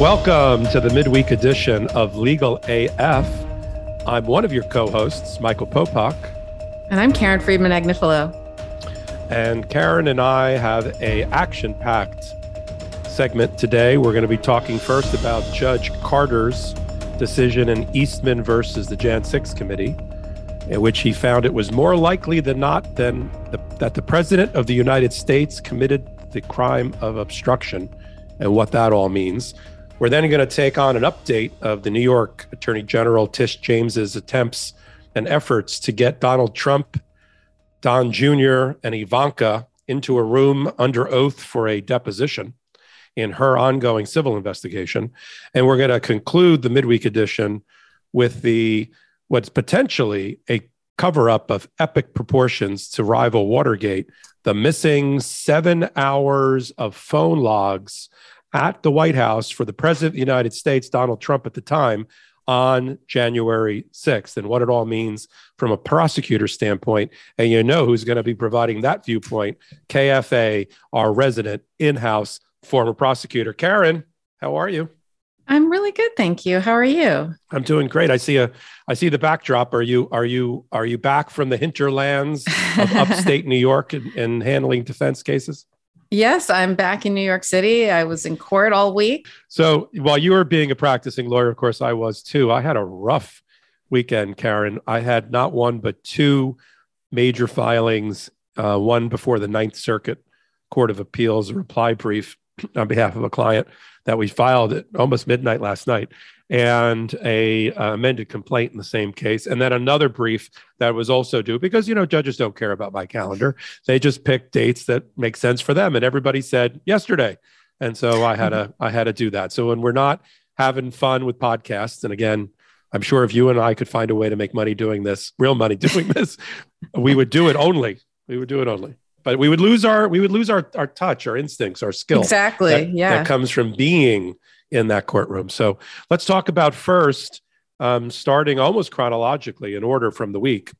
Welcome to the midweek edition of Legal AF. I'm one of your co-hosts, Michael Popok. And I'm Karen Friedman Agnifilo. And Karen and I have a action-packed segment today. We're going to be talking first about Judge Carter's decision in Eastman versus the Jan 6 committee, in which he found it was more likely than not than the, that the President of the United States committed the crime of obstruction and what that all means. We're then going to take on an update of the New York Attorney General Tish James's attempts and efforts to get Donald Trump, Don Jr., and Ivanka into a room under oath for a deposition in her ongoing civil investigation. And we're going to conclude the midweek edition with the what's potentially a cover up of epic proportions to rival Watergate, the missing seven hours of phone logs at the White House for the President of the United States, Donald Trump at the time, on January 6th, and what it all means from a prosecutor standpoint. And you know who's going to be providing that viewpoint KFA, our resident in house former prosecutor. Karen, how are you? I'm really good, thank you. How are you? I'm doing great. I see a I see the backdrop. Are you are you are you back from the hinterlands of upstate New York and, and handling defense cases? Yes, I'm back in New York City. I was in court all week. So while you were being a practicing lawyer, of course, I was too. I had a rough weekend, Karen. I had not one, but two major filings uh, one before the Ninth Circuit Court of Appeals, a reply brief on behalf of a client that we filed at almost midnight last night and a uh, amended complaint in the same case and then another brief that was also due because you know judges don't care about my calendar. They just pick dates that make sense for them and everybody said yesterday. And so i had to i had to do that. So when we're not having fun with podcasts and again i'm sure if you and i could find a way to make money doing this real money doing this we would do it only. We would do it only. But we would lose our we would lose our our touch our instincts our skill exactly that, yeah. that comes from being in that courtroom. So let's talk about first, um, starting almost chronologically in order from the week.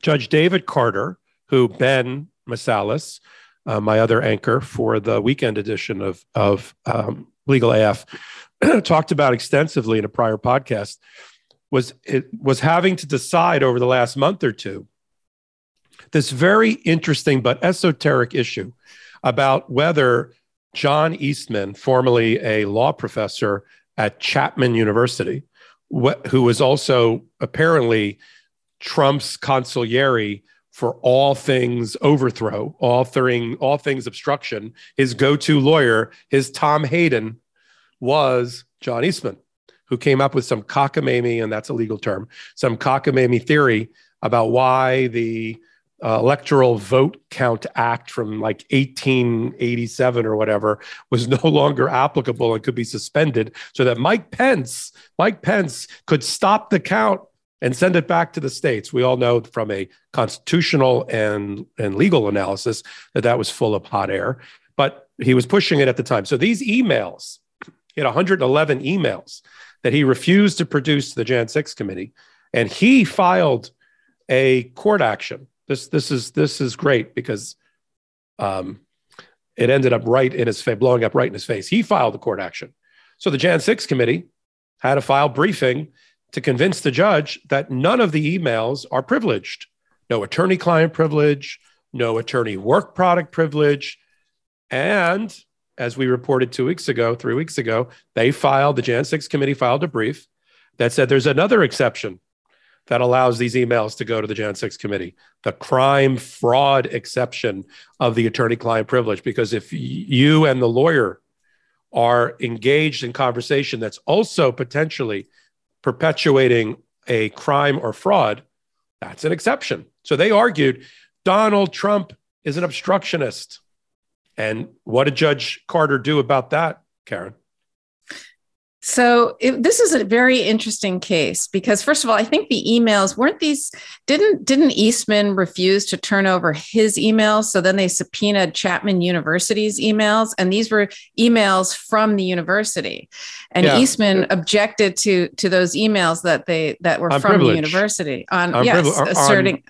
Judge David Carter, who Ben Meiselas, uh, my other anchor for the weekend edition of, of um, Legal AF, talked about extensively in a prior podcast, was it was having to decide over the last month or two this very interesting but esoteric issue about whether John Eastman, formerly a law professor at Chapman University, wh- who was also apparently Trump's consigliere for all things overthrow, all, thing, all things obstruction. His go to lawyer, his Tom Hagen, was John Eastman, who came up with some cockamamie, and that's a legal term, some cockamamie theory about why the uh, Electoral Vote Count Act from like 1887 or whatever was no longer applicable and could be suspended so that Mike Pence, Mike Pence could stop the count and send it back to the states. We all know from a constitutional and, and legal analysis that that was full of hot air, but he was pushing it at the time. So these emails, he had 111 emails that he refused to produce to the Jan 6 committee, and he filed a court action this this is this is great because um, it ended up right in his face, blowing up right in his face. He filed the court action. So the Jan 6 committee had a file briefing to convince the judge that none of the emails are privileged. No attorney client privilege, no attorney work product privilege. And as we reported two weeks ago, three weeks ago, they filed, the Jan 6 committee filed a brief that said there's another exception that allows these emails to go to the Jan 6 committee, the crime fraud exception of the attorney client privilege. Because if you and the lawyer are engaged in conversation that's also potentially perpetuating a crime or fraud, that's an exception. So they argued Donald Trump is an obstructionist. And what did Judge Carter do about that, Karen? So it, this is a very interesting case because first of all, I think the emails weren't these didn't didn't Eastman refuse to turn over his emails so then they subpoenaed Chapman University's emails and these were emails from the university. And yeah. Eastman objected to to those emails that they that were from privilege. the university on, on yes asserting on-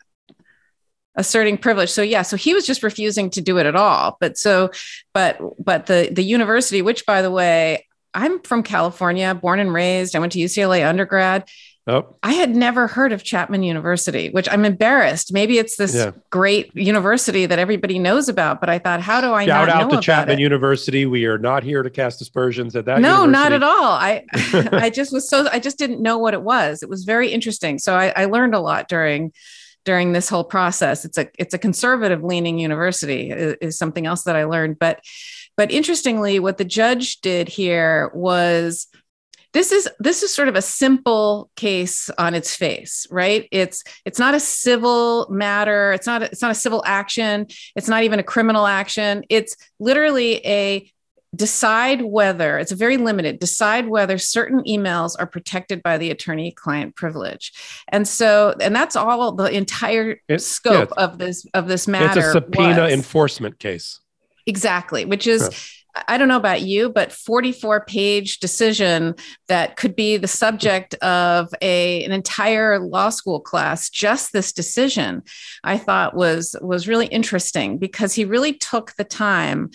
asserting privilege so yeah so he was just refusing to do it at all but so but but the the university which by the way I'm from California, born and raised. I went to UCLA undergrad. Oh. I had never heard of Chapman University, which I'm embarrassed. Maybe it's this yeah. great university that everybody knows about, but I thought, how do I know? shout out to Chapman it? University? We are not here to cast aspersions at that. No, university. not at all. I I just was so I just didn't know what it was. It was very interesting. So I, I learned a lot during during this whole process. It's a it's a conservative leaning university is, is something else that I learned, but but interestingly, what the judge did here was this is this is sort of a simple case on its face right? It's it's not a civil matter. It's not a, it's not a civil action. It's not even a criminal action. It's literally a decide whether it's a very limited decide whether certain emails are protected by the attorney client privilege. And so and that's all the entire it, scope yeah, of this of this matter it's a subpoena was. enforcement case exactly which is yeah I don't know about you, but 44 page decision that could be the subject of a, an entire law school class, just this decision, I thought was, was really interesting because he really took the time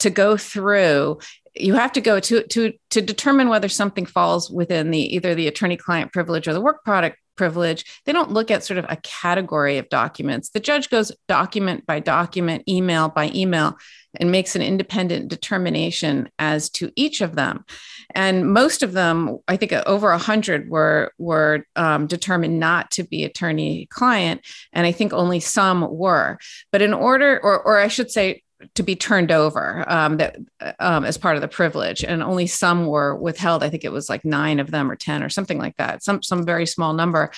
to go through you have to go to to to determine whether something falls within the either the attorney client privilege or the work product privilege they don't look at sort of a category of documents the judge goes document by document email by email and makes an independent determination as to each of them. And most of them, I think over a hundred were were um, determined not to be attorney client, and I think only some were. But in order, or or I should say, to be turned over um, that um, as part of the privilege, and only some were withheld. I think it was like nine of them or ten or something like that. Some some very small number.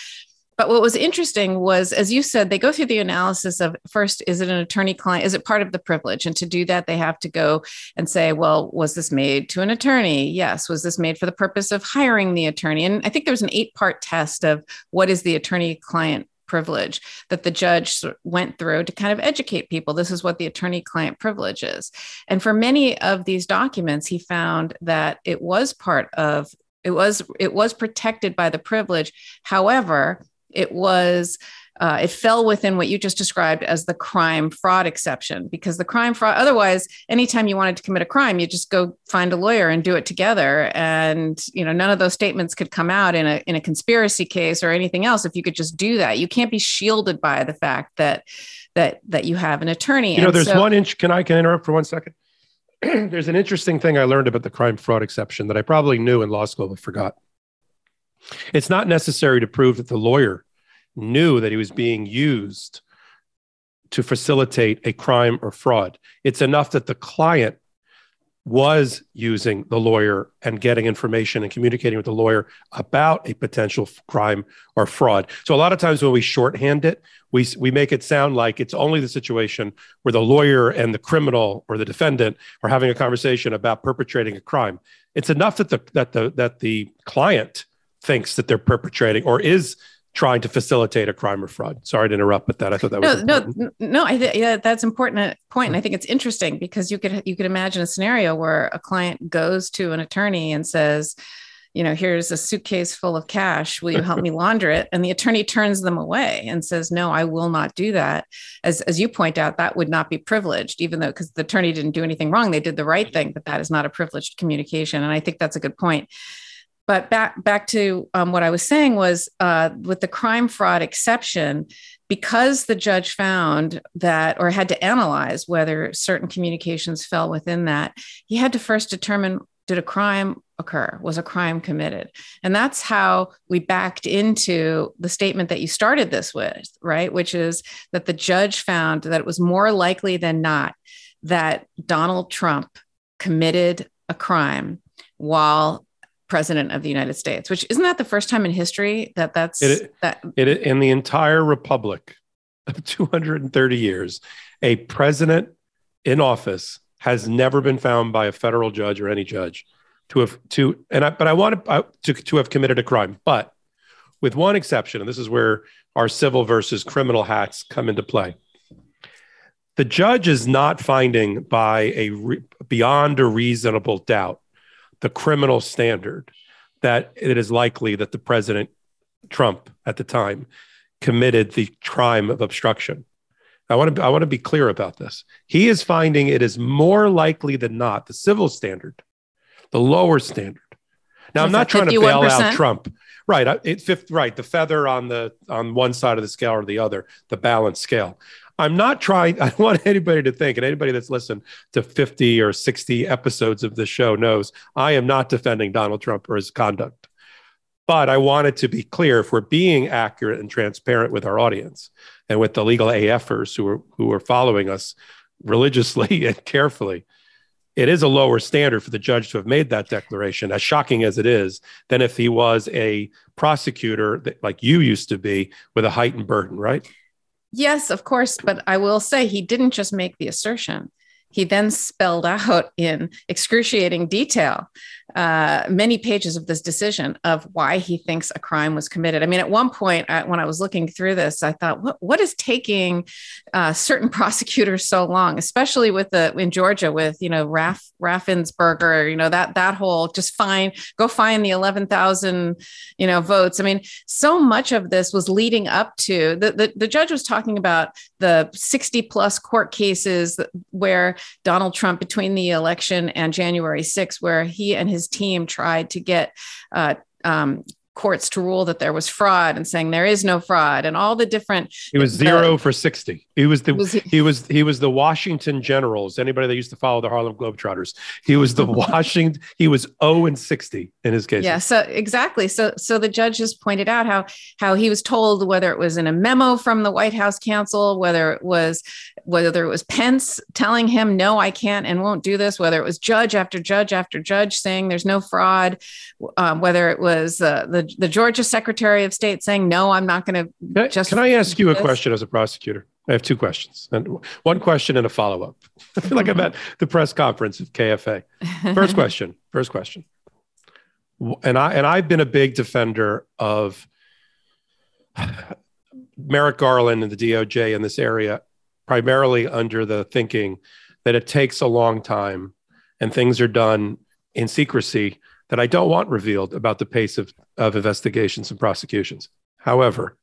But what was interesting was, as you said, they go through the analysis of first, is it an attorney client? Is it part of the privilege? And to do that, they have to go and say, well, was this made to an attorney? Yes. Was this made for the purpose of hiring the attorney? And I think there was an eight part test of what is the attorney client privilege that the judge went through to kind of educate people. This is what the attorney client privilege is. And for many of these documents, he found that it was part of it was it was protected by the privilege however it was uh, it fell within what you just described as the crime fraud exception because the crime fraud otherwise anytime you wanted to commit a crime you just go find a lawyer and do it together. And you know none of those statements could come out in a in a conspiracy case or anything else if you could just do that. You can't be shielded by the fact that that that you have an attorney. You know and there's so, one inch can i can I interrupt for one second? There's an interesting thing i learned about the crime fraud exception that i probably knew in law school but forgot. It's not necessary to prove that the lawyer knew that he was being used to facilitate a crime or fraud. It's enough that the client was using the lawyer and getting information and communicating with the lawyer about a potential crime or fraud. So a lot of times when we shorthand it, we we make it sound like it's only the situation where the lawyer and the criminal or the defendant are having a conversation about perpetrating a crime. It's enough that the that the that the client thinks that they're perpetrating or is trying to facilitate a crime or fraud. Sorry to interrupt, but that I thought that was no, important. no, no. I th- yeah, that's important uh, point, and I think it's interesting because you could you could imagine a scenario where a client goes to an attorney and says, you know, here's a suitcase full of cash. Will you help me launder it? And the attorney turns them away and says, no, I will not do that. As as you point out, that would not be privileged, even though because the attorney didn't do anything wrong, they did the right thing, but that is not a privileged communication. And I think that's a good point but back back to um, what I was saying was uh, with the crime fraud exception, because the judge found that or had to analyze whether certain communications fell within that, he had to first determine did a crime occur? Was a crime committed? And that's how we backed into the statement that you started this with, right? Which is that the judge found that it was more likely than not that Donald Trump committed a crime while president of the United States, which isn't that the first time in history that that's it, that it in the entire republic of 230 years, a president in office has never been found by a federal judge or any judge to have to and I, but I want to, to to have committed a crime, but with one exception, and this is where our civil versus criminal hats come into play. The judge is not finding by a re, beyond a reasonable doubt the criminal standard that it is likely that the president Trump at the time committed the crime of obstruction. I want to I want to be clear about this. He is finding it is more likely than not the civil standard The lower standard. Now, I'm not trying to bail out Trump. Right, it, fifth, right. The feather on the on one side of the scale or the other, the balance scale. I'm not trying. I want anybody to think, and anybody that's listened to 50 or 60 episodes of the show knows I am not defending Donald Trump or his conduct. But I want it to be clear if we're being accurate and transparent with our audience and with the legal AFers who are who are following us religiously and carefully, it is a lower standard for the judge to have made that declaration, as shocking as it is, than if he was a prosecutor that, like you used to be with a heightened burden, right? Yes, of course. But I will say he didn't just make the assertion. He then spelled out in excruciating detail uh, many pages of this decision of why he thinks a crime was committed. I mean, at one point, I, when I was looking through this, I thought, what, what is taking uh, certain prosecutors so long, especially with the in Georgia with you know Raff Raffensperger, you know that that whole just find go find the eleven thousand you know votes. I mean, so much of this was leading up to the, the the judge was talking about the sixty plus court cases where Donald Trump between the election and January 6th, where he and his team tried to get uh, um, courts to rule that there was fraud and saying there is no fraud and all the different it was zero the, for 60 he was the was he, he, was he was the washington generals. Anybody that used to follow the harlem globetrotters he was the washington he was 0 and 60 in his case yeah so exactly. So so the judge just pointed out how how he was told whether it was in a memo from the white house counsel whether it was whether it was Pence telling him, no, I can't and won't do this, whether it was judge after judge after judge saying there's no fraud, um, whether it was uh, the, the Georgia Secretary of State saying, no, I'm not going to just. Can I ask you a question as a prosecutor? I have two questions and one question and a follow up. I feel like I'm at the press conference of KFA. First question. First question. And I and I've been a big defender of Merrick Garland and the DOJ in this area primarily under the thinking that it takes a long time and things are done in secrecy that I don't want revealed about the pace of, of investigations and prosecutions. However,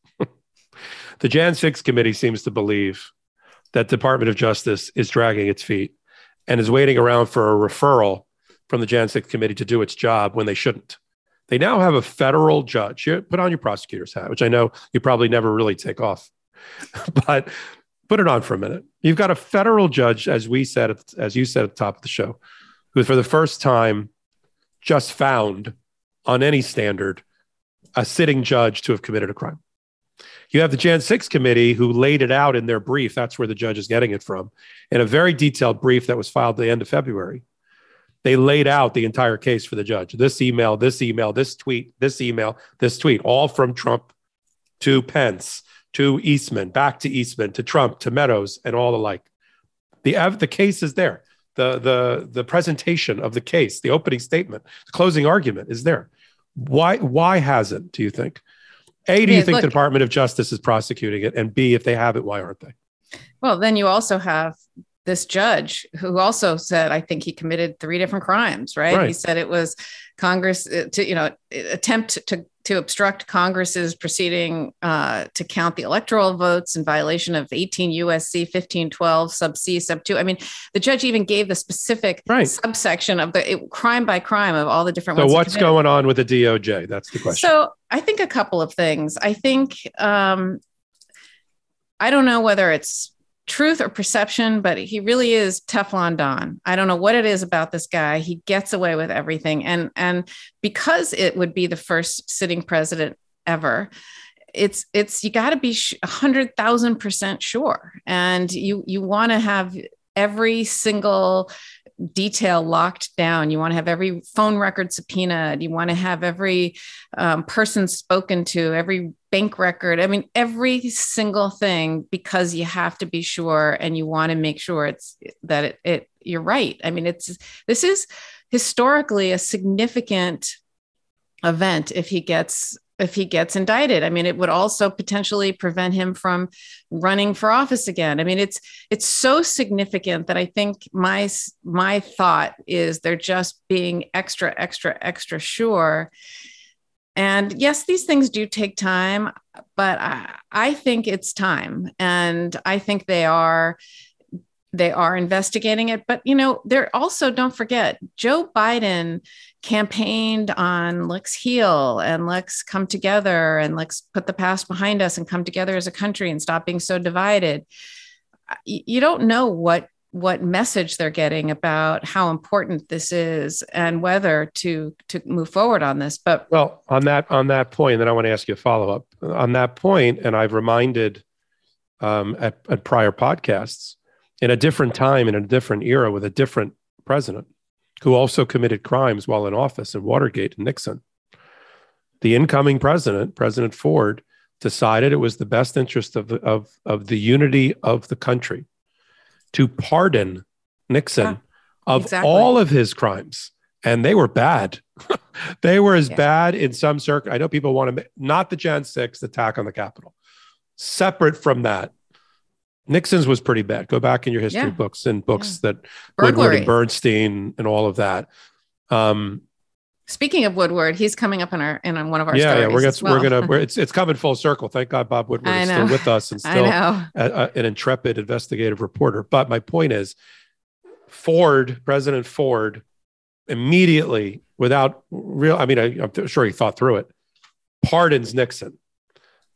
the Jan 6 committee seems to believe that Department of Justice is dragging its feet and is waiting around for a referral from the Jan 6 committee to do its job when they shouldn't. They now have a federal judge. You put on your prosecutor's hat, which I know you probably never really take off. but put it on for a minute. You've got a federal judge, as we said, as you said at the top of the show, who for the first time just found on any standard a sitting judge to have committed a crime. You have the Jan 6 committee who laid it out in their brief. That's where the judge is getting it from. In a very detailed brief that was filed the end of February, they laid out the entire case for the judge. This email, this email, this tweet, this email, this tweet, all from Trump to Pence to Eastman, back to Eastman, to Trump, to Meadows, and all the like. The, the case is there. The, the, the presentation of the case, the opening statement, the closing argument is there. Why, why hasn't, do you think? A, do you think look, the Department of Justice is prosecuting it? And B, if they have it, why aren't they? Well, then you also have this judge who also said, I think he committed three different crimes, right? right. He said it was Congress uh, to, you know, attempt to to obstruct Congress's proceeding uh, to count the electoral votes in violation of 18 USC 1512 sub C sub 2. I mean, the judge even gave the specific right. subsection of the it, crime by crime of all the different so what's going on with the DOJ? That's the question. So I think a couple of things. I think um, I don't know whether it's truth or perception, but he really is Teflon Don. I don't know what it is about this guy. He gets away with everything. And and because it would be the first sitting president ever, it's it's you got to be a hundred thousand percent sure, and you you want to have every single detail locked down. You want to have every phone record subpoenaed. You want to have every um, person spoken to, every bank record. I mean, every single thing because you have to be sure and you want to make sure it's that it, it you're right. I mean, it's this is historically a significant event if he gets if he gets indicted. I mean, it would also potentially prevent him from running for office again. I mean, it's it's so significant that I think my my thought is they're just being extra extra extra sure. And yes, these things do take time, but I, I think it's time, and I think they are they are investigating it. But, you know, they're also, don't forget, Joe Biden campaigned on let's heal and let's come together and let's put the past behind us and come together as a country and stop being so divided. You don't know what what message they're getting about how important this is and whether to to move forward on this but well on that on that point then i want to ask you a follow-up. On that point and i've reminded um, at, at prior podcasts in a different time in a different era with a different president who also committed crimes while in office in watergate and nixon the incoming president president ford decided it was the best interest of the, of, of the unity of the country to pardon Nixon yeah, of exactly. all of his crimes. And they were bad. they were as yeah. bad in some circle. I know people want to, not the Jan 6 attack on the Capitol. Separate from that, Nixon's was pretty bad. Go back in your history yeah. books and books that Burglary. Woodward and Bernstein and all of that. Um, Speaking of Woodward, he's coming up in our in on one of our yeah yeah we're gonna well. we're gonna we're, it's it's coming full circle. Thank God Bob Woodward is still with us and still a, a, an intrepid investigative reporter. But my point is, Ford President Ford immediately without real I mean I, I'm sure he thought through it pardons Nixon.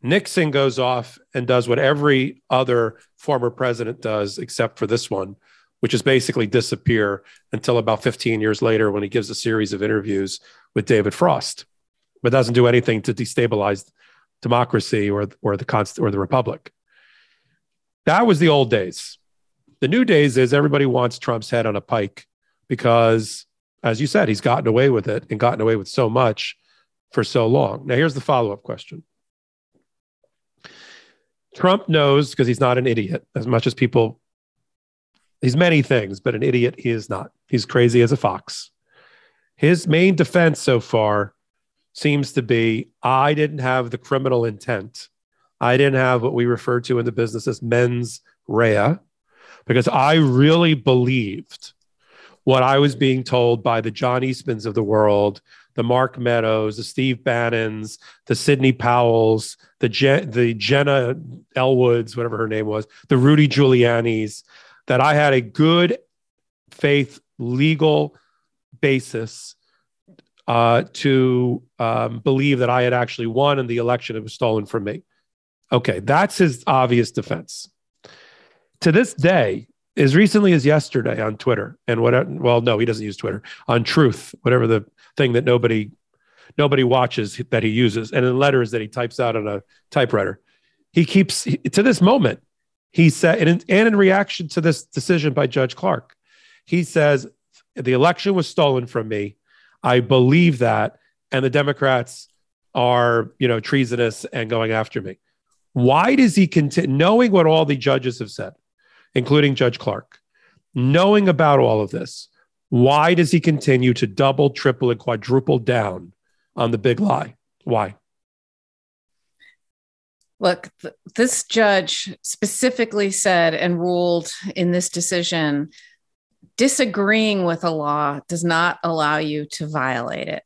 Nixon goes off and does what every other former president does except for this one, which is basically disappear until about 15 years later when he gives a series of interviews with David Frost, but doesn't do anything to destabilize democracy or, or the const- or the republic. That was the old days. The new days is everybody wants Trump's head on a pike because, as you said, he's gotten away with it and gotten away with so much for so long. Now, here's the follow up question. Trump knows because he's not an idiot, as much as people He's many things, but an idiot he is not. He's crazy as a fox. His main defense so far seems to be I didn't have the criminal intent. I didn't have what we refer to in the business as mens rea, because I really believed what I was being told by the John Eastmans of the world, the Mark Meadows, the Steve Bannons, the Sidney Powells, the Je- the Jenna Elwoods, whatever her name was, the Rudy Giuliani's, that I had a good faith legal basis uh, to um, believe that I had actually won in the election. It was stolen from me. Okay, that's his obvious defense. To this day, as recently as yesterday on Twitter, and what? Well, no, he doesn't use Twitter. On Truth, whatever the thing that nobody nobody watches that he uses, and in letters that he types out on a typewriter, he keeps to this moment he said, and in, and in reaction to this decision by Judge Clark, he says, the election was stolen from me. I believe that. And the Democrats are, you know, treasonous and going after me. Why does he continue, knowing what all the judges have said, including Judge Clark, knowing about all of this, why does he continue to double, triple, and quadruple down on the big lie? Why? Look, th- this judge specifically said and ruled in this decision disagreeing with a law does not allow you to violate it.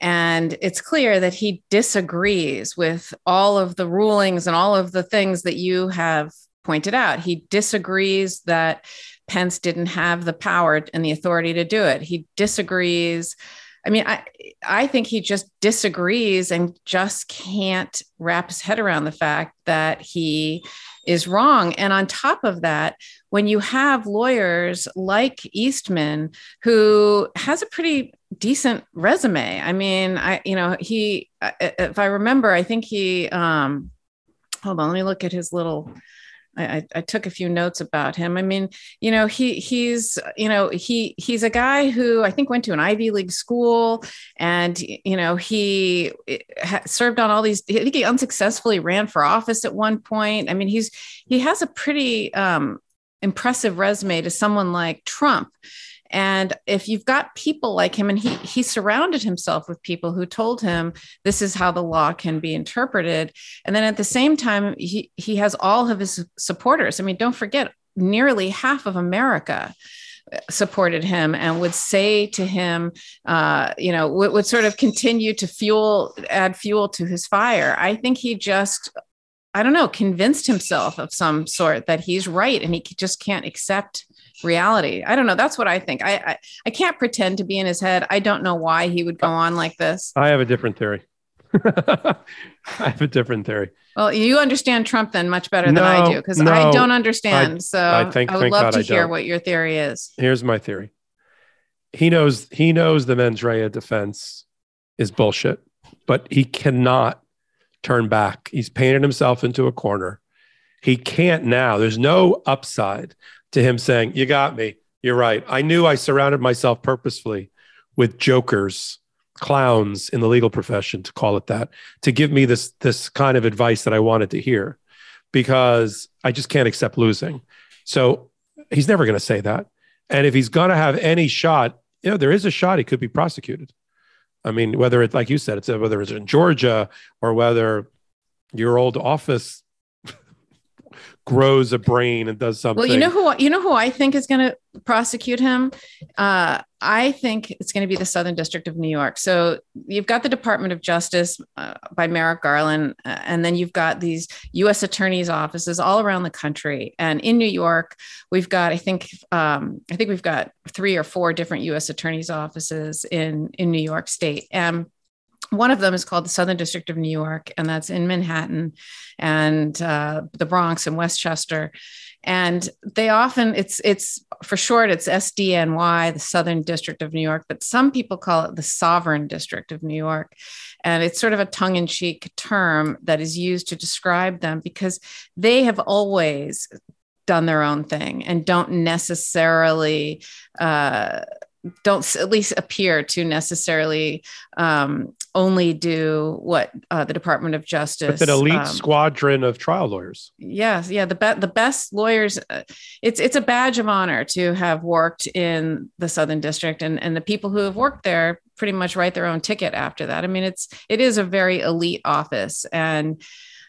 And it's clear that he disagrees with all of the rulings and all of the things that you have pointed out. He disagrees that Pence didn't have the power and the authority to do it. He disagrees I mean, I I think he just disagrees and just can't wrap his head around the fact that he is wrong. And on top of that, when you have lawyers like Eastman, who has a pretty decent resume, I mean, I you know he, if I remember, I think he. Um, hold on, let me look at his little I, I, took a few notes about him. I mean, you know, he he's you know he he's a guy who I think went to an Ivy League school, and you know he eh, served on all these. I think he unsuccessfully ran for office at one point. I mean, he's he has a pretty um, impressive resume to someone like Trump. And if you've got people like him, and he he surrounded himself with people who told him this is how the law can be interpreted, and then at the same time he he has all of his supporters. I mean, don't forget, nearly half of America supported him and would say to him, uh, you know, would, would sort of continue to fuel, add fuel to his fire. I think he just I don't know, convinced himself of some sort that he's right and he just can't accept reality. I don't know. That's what I think. I, I, I can't pretend to be in his head. I don't know why he would go on like this. I have a different theory. I have a different theory. Well, you understand Trump then much better no, than I do because no, I don't understand. I, so I, think, I would love God to hear what your theory is. Here's my theory. He knows he knows the mens rea defense is bullshit, but he cannot turn back. He's painted himself into a corner. He can't now. There's no upside to him saying, "You got me. You're right. I knew I surrounded myself purposefully with jokers." clowns in the legal profession to call it that to give me this this kind of advice that I wanted to hear because I just can't accept losing. So he's never going to say that. And if he's going to have any shot, you know, there is a shot he could be prosecuted. I mean, whether it's like you said, it's whether it's in Georgia or whether your old office grows a brain and does something. Well, you know who you know who I think is going to prosecute him. Uh, I think it's going to be the Southern District of New York. So you've got the Department of Justice uh, by Merrick Garland, uh, and then you've got these U.S. attorneys' offices all around the country. And in New York, we've got I think um, I think we've got three or four different U.S. attorneys' offices in in New York State. And one of them is called the Southern District of New York, and that's in Manhattan and uh, the Bronx and Westchester. And they often it's it's for short it's SDNY, the Southern District of New York, but some people call it the Sovereign District of New York. And it's sort of a tongue-in-cheek term that is used to describe them because they have always done their own thing and don't necessarily uh, don't at least appear to necessarily um, only do what uh, the Department of Justice. With an elite um, squadron of trial lawyers. Yes, yeah, the be- the best lawyers. Uh, it's it's a badge of honor to have worked in the Southern District, and and the people who have worked there pretty much write their own ticket after that. I mean, it's it is a very elite office, and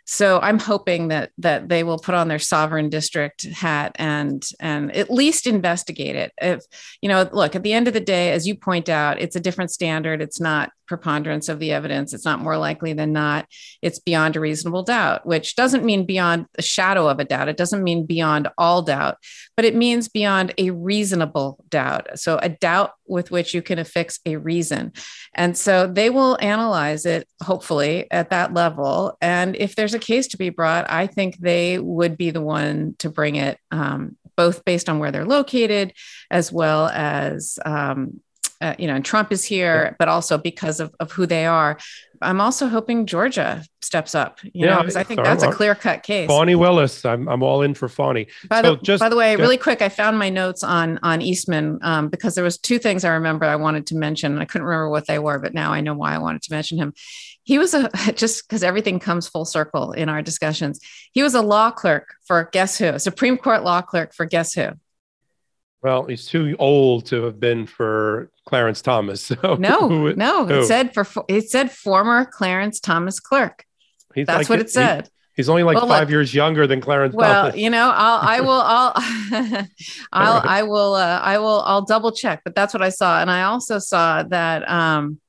so I'm hoping that that they will put on their sovereign district hat and and at least investigate it. If you know, look at the end of the day, as you point out, it's a different standard. It's not preponderance of the evidence. It's not more likely than not. It's beyond a reasonable doubt, which doesn't mean beyond a shadow of a doubt. It doesn't mean beyond all doubt, but it means beyond a reasonable doubt. So a doubt with which you can affix a reason. And so they will analyze it, hopefully, at that level. And if there's a case to be brought, I think they would be the one to bring it. Um, both based on where they're located, as well as um, uh, you know, and Trump is here, yeah. but also because of, of who they are. I'm also hoping Georgia steps up, you yeah, know, because I think that's a clear cut case. Fani Willis, I'm, I'm all in for Fani. By, so the, just, by the way, really quick, I found my notes on on Eastman um, because there was two things I remember I wanted to mention. I couldn't remember what they were, but now I know why I wanted to mention him. He was a just because everything comes full circle in our discussions. He was a law clerk for guess who? Supreme Court law clerk for guess who? Well, he's too old to have been for Clarence Thomas. So no, who, no, who? it said for it said former Clarence Thomas clerk. He's That's like, what it said. He, he's only like well, five look, years younger than Clarence. Well, Thomas. you know, I'll, I will, I'll, I'll, right. I will, uh, I will, I'll double check. But that's what I saw, and I also saw that um,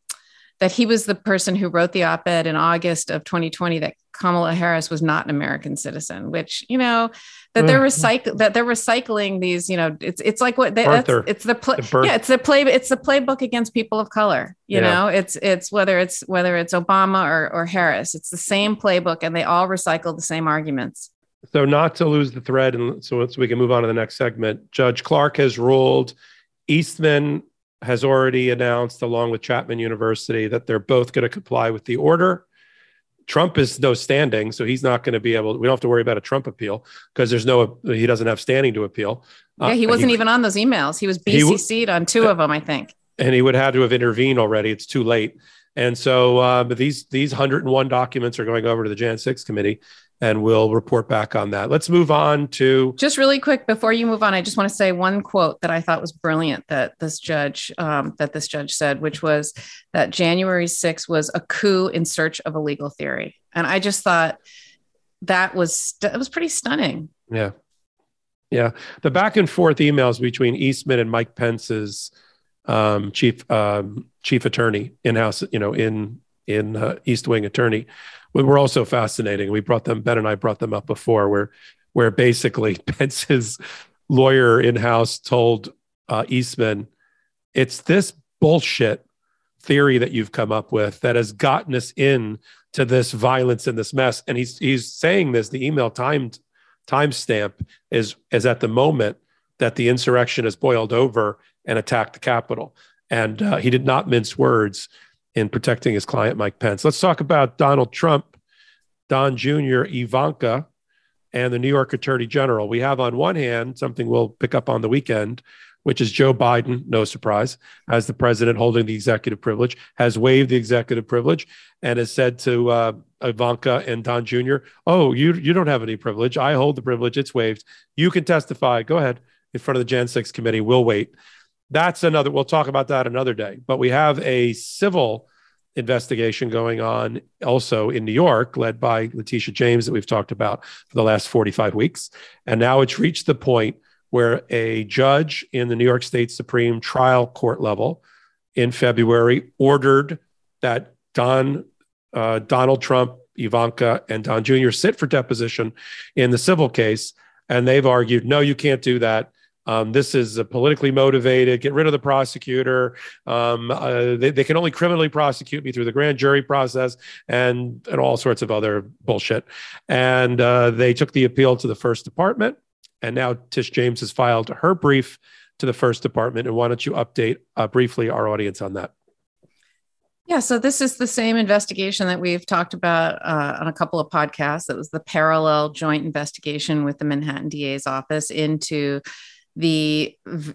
that he was the person who wrote the op-ed in August of 2020 that Kamala Harris was not an American citizen, which you know that they're mm. recycling that they're recycling these. You know, it's it's like what they, it's the, play, the yeah, it's the play it's the playbook against people of color. You yeah. know, it's it's whether it's whether it's Obama or or Harris, it's the same playbook, and they all recycle the same arguments. So, not to lose the thread, and so, so we can move on to the next segment. Judge Clark has ruled. Eastman has already announced, along with Chapman University, that they're both going to comply with the order. Trump is no standing, so he's not going to be able. We don't have to worry about a Trump appeal because there's no. He doesn't have standing to appeal. Yeah, he uh, wasn't he, even on those emails. He was BCC'd on two of them, I think. And he would have to have intervened already. It's too late. And so, uh, but these these 101 documents are going over to the Jan 6 committee, and we'll report back on that. Let's move on to just really quick before you move on. I just want to say one quote that I thought was brilliant that this judge um, that this judge said, which was that January 6th was a coup in search of a legal theory, and I just thought that was that was pretty stunning. Yeah, yeah. The back and forth emails between Eastman and Mike Pence's um, chief um, chief attorney in house, you know, in in uh, East Wing attorney were also fascinating. We brought them, Ben and I brought them up before, where where basically Pence is lawyer in house told uh, Eastman, it's this bullshit theory that you've come up with that has gotten us in to this violence and this mess. And he's he's saying this. The email timed timestamp is is at the moment that the insurrection has boiled over and attacked the Capitol. And uh, he did not mince words in protecting his client, Mike Pence. Let's talk about Donald Trump, Don Jr., Ivanka, and the New York Attorney General. We have on one hand something we'll pick up on the weekend, which is Joe Biden, no surprise, as the president holding the executive privilege, has waived the executive privilege and has said to uh, Ivanka and Don Jr., "Oh, you you don't have any privilege. I hold the privilege. It's waived. You can testify. Go ahead in front of the Jan 6 committee. We'll wait." That's another. We'll talk about that another day. But we have a civil investigation going on also in New York, led by Letitia James, that we've talked about for the last 45 weeks. And now it's reached the point where a judge in the New York State Supreme trial court level in February ordered that Don, uh, Donald Trump, Ivanka, and Don Jr. sit for deposition in the civil case. And they've argued, no, you can't do that. Um, this is a politically motivated. Get rid of the prosecutor. Um, uh, they, they, can only criminally prosecute me through the grand jury process and and all sorts of other bullshit. And uh, they took the appeal to the first department, and now Tish James has filed her brief to the first department. And why don't you update uh, briefly our audience on that? Yeah, so this is the same investigation that we've talked about uh, on a couple of podcasts. That was the parallel joint investigation with the Manhattan DA's office into the v-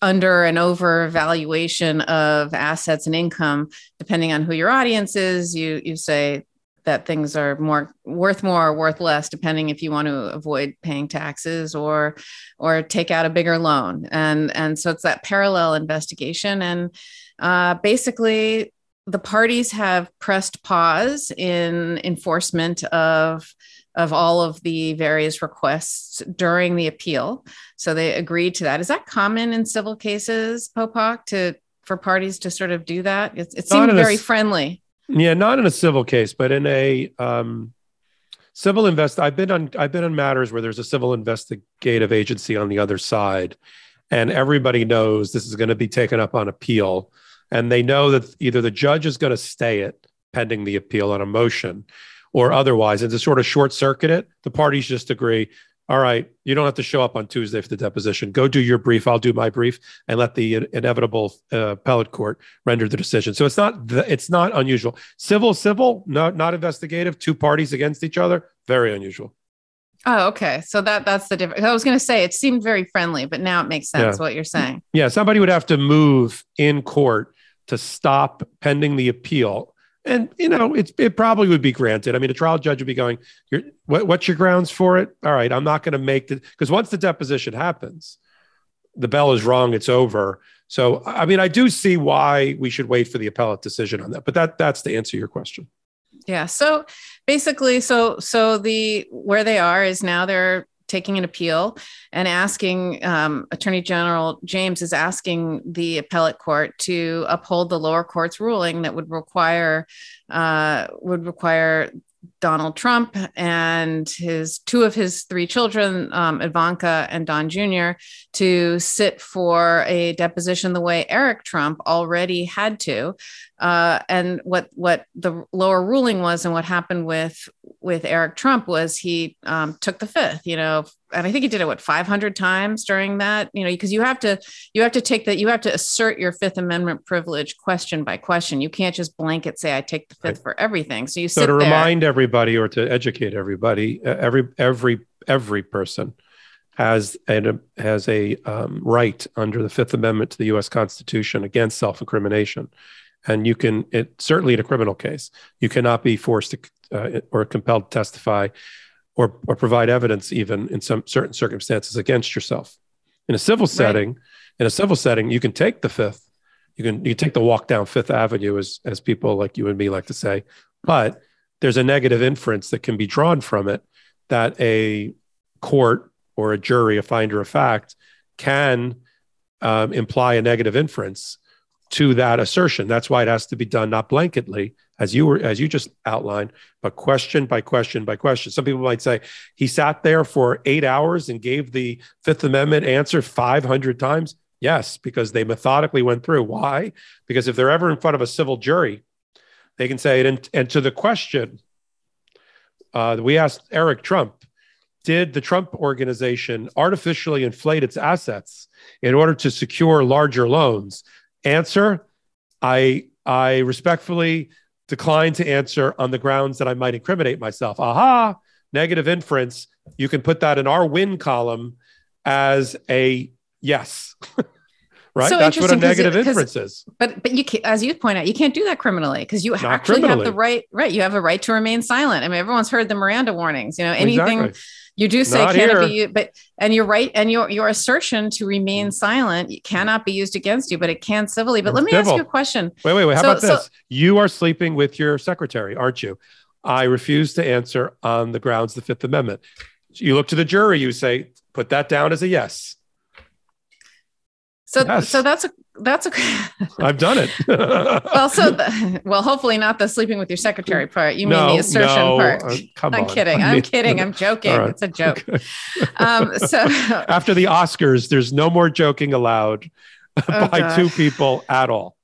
under and over valuation of assets and income depending on who your audience is you you say that things are more worth more or worth less depending if you want to avoid paying taxes or or take out a bigger loan. And and so it's that parallel investigation. And uh, basically the parties have pressed pause in enforcement of of all of the various requests during the appeal. So they agreed to that. Is that common in civil cases, Popok, to for parties to sort of do that? It, it seemed very a, friendly. Yeah, not in a civil case, but in a um, civil invest. I've been on I've been on matters where there's a civil investigative agency on the other side, and everybody knows this is going to be taken up on appeal, and they know that either the judge is going to stay it pending the appeal on a motion or otherwise. And to sort of short circuit it, the parties just agree. All right, you don't have to show up on Tuesday for the deposition. Go do your brief. I'll do my brief, and let the inevitable uh, appellate court render the decision. So it's not the, it's not unusual. Civil, civil, not not investigative. Two parties against each other, very unusual. Oh, okay. So that that's the difference. I was going to say it seemed very friendly, but now it makes sense yeah. what you're saying. Yeah, somebody would have to move in court to stop pending the appeal and you know it's it probably would be granted. I mean a trial judge would be going what, what's your grounds for it? All right i'm not going to make the because once the deposition happens the bell is rung it's over. So i mean i do see why we should wait for the appellate decision on that but that that's the answer to your question. Yeah so basically so so the where they are is now they're taking an appeal and asking um, Attorney General James is asking the appellate court to uphold the lower court's ruling that would require uh, would require Donald Trump and his two of his three children, um, Ivanka and Don Jr., to sit for a deposition the way Eric Trump already had to. Uh, and what what the lower ruling was, and what happened with with Eric Trump was he um, took the fifth. You know, and I think he did it what 500 times during that. You know, because you have to you have to take that you have to assert your Fifth Amendment privilege question by question. You can't just blanket say I take the fifth right. for everything. So you so to there. remind everybody or to educate everybody, every every every person has a has a um, right under the Fifth Amendment to the U.S. Constitution against self incrimination and you can it certainly in a criminal case you cannot be forced to uh, or compelled to testify or or provide evidence even in some certain circumstances against yourself. In a civil setting right. in a civil setting you can take the fifth. You can you take the walk down fifth avenue as as people like you and me like to say. But there's a negative inference that can be drawn from it that a court or a jury a finder of fact can um, imply a negative inference to that assertion. That's why it has to be done not blanketly as you were as you just outlined, but question by question by question. Some people might say he sat there for eight hours and gave the Fifth Amendment answer 500 times. Yes, because they methodically went through. Why? Because if they're ever in front of a civil jury, they can say it. And, and to the question, uh, we asked Eric Trump, did the Trump organization artificially inflate its assets in order to secure larger loans? Answer, I I respectfully decline to answer on the grounds that I might incriminate myself. Aha, negative inference. You can put that in our win column as a yes. right? So That's what a negative it, inference is. But but you can, as you point out, you can't do that criminally because you Not actually criminally. have the right right. You have a right to remain silent. I mean, everyone's heard the Miranda warnings. You know, anything exactly. You do say Not can't be but and you're right. And your your assertion to remain mm. silent cannot be used against you, but it can civilly. But it's let me civil. ask you a question. Wait, wait, wait. How so, about this? So, you are sleeping with your secretary, aren't you? I refuse to answer on the grounds of the Fifth Amendment. You look to the jury, you say, put that down as a yes. So, yes. so that's a that's okay. I've done it. well, so the, well, hopefully not the sleeping with your secretary part. You no, mean the assertion no, part? Uh, come I'm on. kidding. I am kidding. I'm joking. Right. It's a joke. Okay. Um, so after the Oscars, there's no more joking allowed oh, by God. two people at all.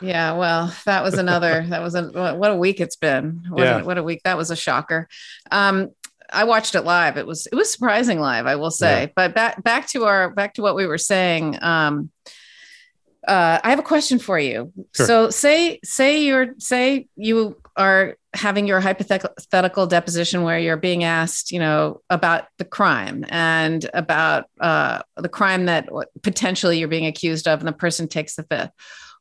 yeah, well, that was another. That was a what a week it's been. What, yeah. a, what a week. That was a shocker. Um, I watched it live. It was it was surprising live, I will say. Yeah. But back back to our back to what we were saying. Um, uh, I have a question for you. Sure. So say say you're say you are having your hypothetical deposition where you're being asked, you know, about the crime and about uh, the crime that potentially you're being accused of, and the person takes the fifth.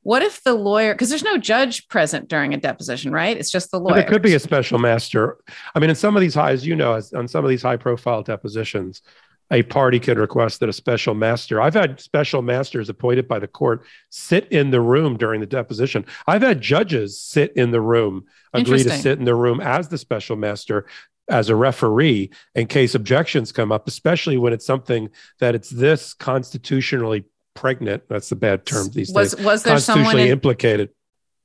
What if the lawyer, because there's no judge present during a deposition, right? It's just the lawyer. There could be a special master. I mean, in some of these high, as you know, as, on some of these high profile depositions, a party can request that a special master. I've had special masters appointed by the court sit in the room during the deposition. I've had judges sit in the room, agree to sit in the room as the special master as a referee in case objections come up, especially when it's something that it's this constitutionally pregnant. That's the bad term these was, days. Was there someone in, implicated?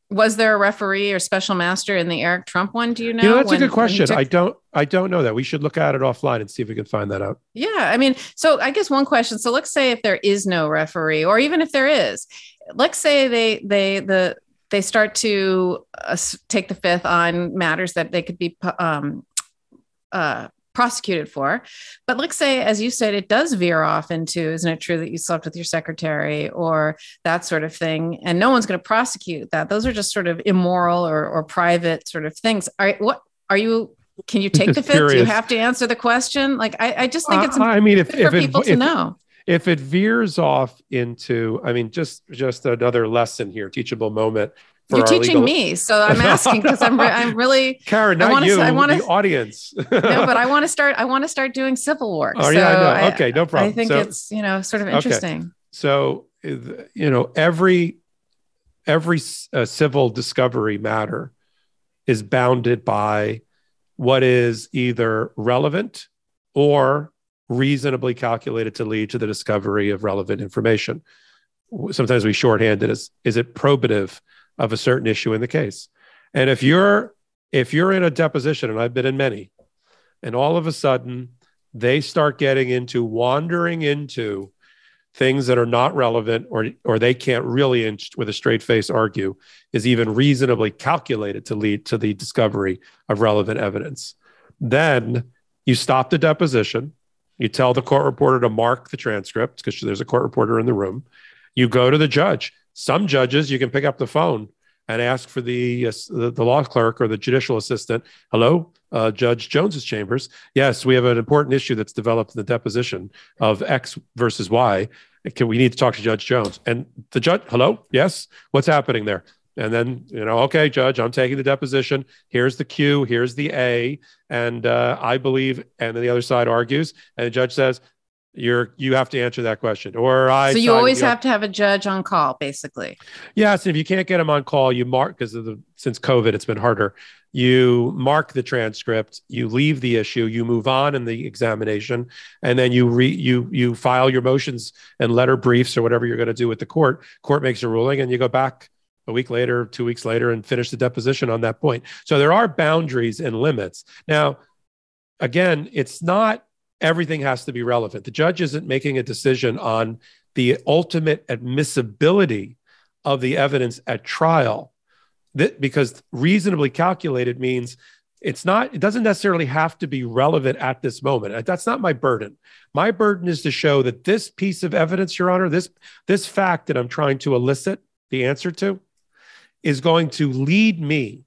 Was there a referee or special master in the Eric Trump one? Do you know? You know that's when, a good question. Took- I don't. I don't know that. We should look at it offline and see if we can find that out. Yeah, I mean, so I guess one question. So let's say if there is no referee, or even if there is, let's say they they the they start to uh, take the fifth on matters that they could be um, uh, prosecuted for. But let's say, as you said, it does veer off into, isn't it true that you slept with your secretary or that sort of thing? And no one's going to prosecute that. Those are just sort of immoral or, or private sort of things. Are what are you? Can you take the fifth? Do you have to answer the question? Like, I, I just think it's. Uh, I mean, if, if people it, to if, know if it veers off into i mean just just another lesson here teachable moment you're teaching legal... me, so I'm asking because I'm re- I'm really Karen, not I wanna, you, I want the audience. no, but I want to start. I want to start doing civil work. Oh so yeah, I. Okay, no problem. I think so, it's you know sort of interesting. Okay. So you know every every uh, civil discovery matter is bounded by what is either relevant or reasonably calculated to lead to the discovery of relevant information. Sometimes we shorthand it as is it probative of a certain issue in the case. And if you're if you're in a deposition, and I've been in many, and all of a sudden they start getting into wandering into things that are not relevant or or they can't really with a straight face argue is even reasonably calculated to lead to the discovery of relevant evidence. Then you stop the deposition. You tell the court reporter to mark the transcript because there's a court reporter in the room. You go to the judge some judges, you can pick up the phone and ask for the uh, the, law clerk or the judicial assistant. Hello, uh, Judge Jones's chambers. Yes, we have an important issue that's developed in the deposition of X versus Y. Can we need to talk to Judge Jones? And the judge, hello, yes, what's happening there? And then you know, okay, Judge, I'm taking the deposition. Here's the Q. Here's the A, and uh, I believe. And then the other side argues, and the judge says, you're you have to answer that question. Or i so you always have to have a judge on call basically. Yes And if you can't get them on call you mark because of the since covid it's been harder. You mark the transcript you leave the issue you move on in the examination and then you re you you file your motions and letter briefs or whatever you're going to do with the court. Court makes a ruling and you go back a week later, two weeks later, and finish the deposition on that point. So there are boundaries and limits. Now, again, it's not everything has to be relevant. The judge isn't making a decision on the ultimate admissibility of the evidence at trial. That because reasonably calculated means it's not it doesn't necessarily have to be relevant at this moment. Uh, that's not my burden. My burden is to show that this piece of evidence your honor this this fact that i'm trying to elicit the answer to is going to lead me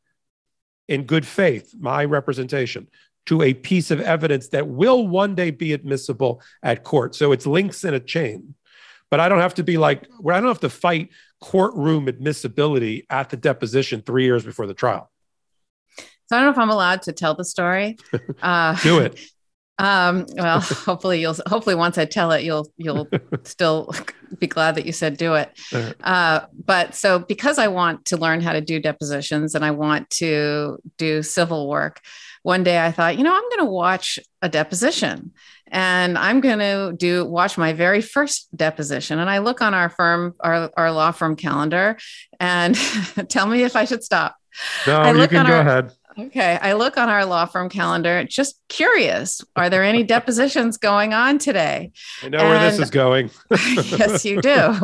in good faith my representation to a piece of evidence that will one day be admissible at court so it's links in a chain but i don't have to be like where i don't have to fight courtroom admissibility at the deposition three years before the trial so I don't know if I'm allowed to tell the story. Uh, Do it. Um, well, hopefully you'll hopefully once I tell it, you'll you'll still be glad that you said do it. Uh, but so because I want to learn how to do depositions and I want to do civil work, one day I thought, you know, I'm going to watch a deposition and I'm going to do watch my very first deposition. And I look on our firm, our, our law firm calendar and tell me if I should stop. No, you can go our, ahead. Okay. I look on our law firm calendar, just curious. Are there any depositions going on today? I know and, where this is going. yes, you do.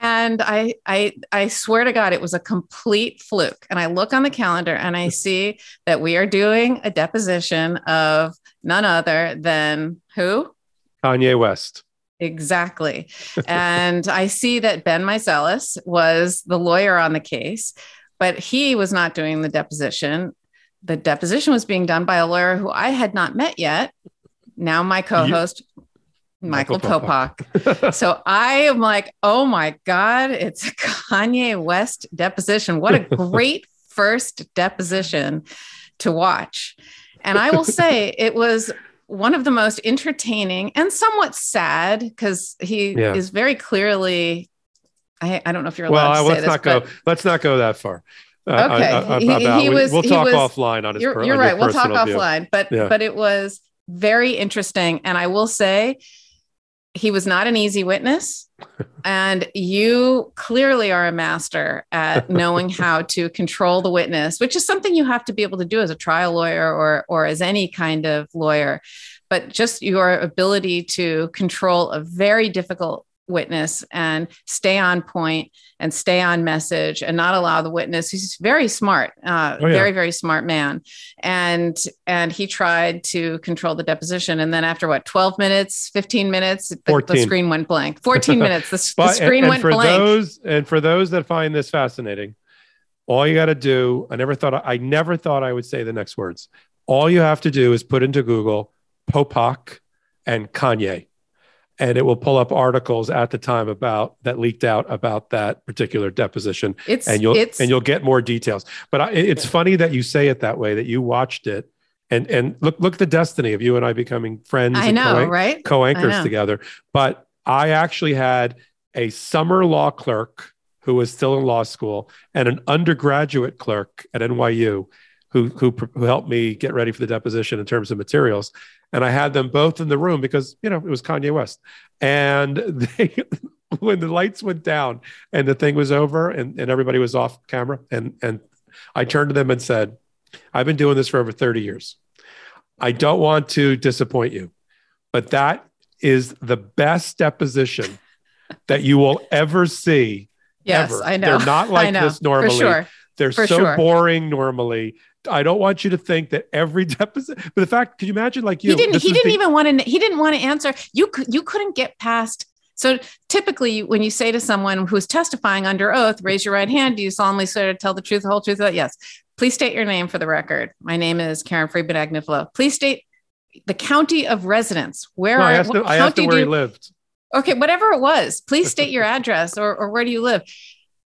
And I, I, I swear to God, it was a complete fluke. And I look on the calendar and I see that we are doing a deposition of none other than who? Kanye West. Exactly. and I see that Ben Meiselas was the lawyer on the case but he was not doing the deposition the deposition was being done by a lawyer who I had not met yet. Now my co-host, you, Michael, Michael Popok. so I am like, oh my God, it's Kanye West deposition. What a great first deposition to watch. And I will say it was one of the most entertaining and somewhat sad because he yeah. is very clearly I, I, don't know if you're allowed well, to say let's this, not go. Let's not go that far. Uh, okay, uh, uh, he, he, was. We'll talk was, offline on his. You're, you're right. We'll talk view. offline, but yeah. but it was very interesting, and I will say, he was not an easy witness, and you clearly are a master at knowing how to control the witness, which is something you have to be able to do as a trial lawyer or or as any kind of lawyer. But just your ability to control a very difficult witness and stay on point and stay on message and not allow the witness. He's very smart uh, oh, yeah. very very smart man. And and he tried to control the deposition. And then after what 12 minutes 15 minutes the, the screen went blank. 14 minutes the, but, the screen and, and went for blank. those and for those that find this fascinating all you got to do i never thought i never thought i would say the next words. All you have to do is put into google popok and kanye and it will pull up articles at the time about that leaked out about that particular deposition. It's, and you'll it's, and you'll get more details. But I, it's funny that you say it that way that you watched it. And and look look at the destiny of you and I becoming friends I know co- right? co-anchors together. But I actually had a summer law clerk who was still in law school and an undergraduate clerk at NYU who, who, who helped me get ready for the deposition in terms of materials and I had them both in the room because you know it was Kanye West, and they when the lights went down and the thing was over and, and everybody was off camera and and I turned to them and said, I've been doing this for over 30 years. I don't want to disappoint you, but that is the best deposition that you will ever see. Yes, ever. I know. They're not like this normally. Sure. They're for so sure. boring normally. I don't want you to think that every deposition, but the fact, could you imagine like you? He didn't, he didn't the, even want to, he didn't want to answer. You could, you couldn't get past. So typically when you say to someone who's testifying under oath, raise your right hand. Do you solemnly swear to tell the truth, the whole truth? Yes. Please state your name for the record. My name is Karen Friedman Agnifilo. Please state the county of residence. Where no, are, I asked, him, I asked where he lived. Okay, whatever it was, please state your address or, or where do you live?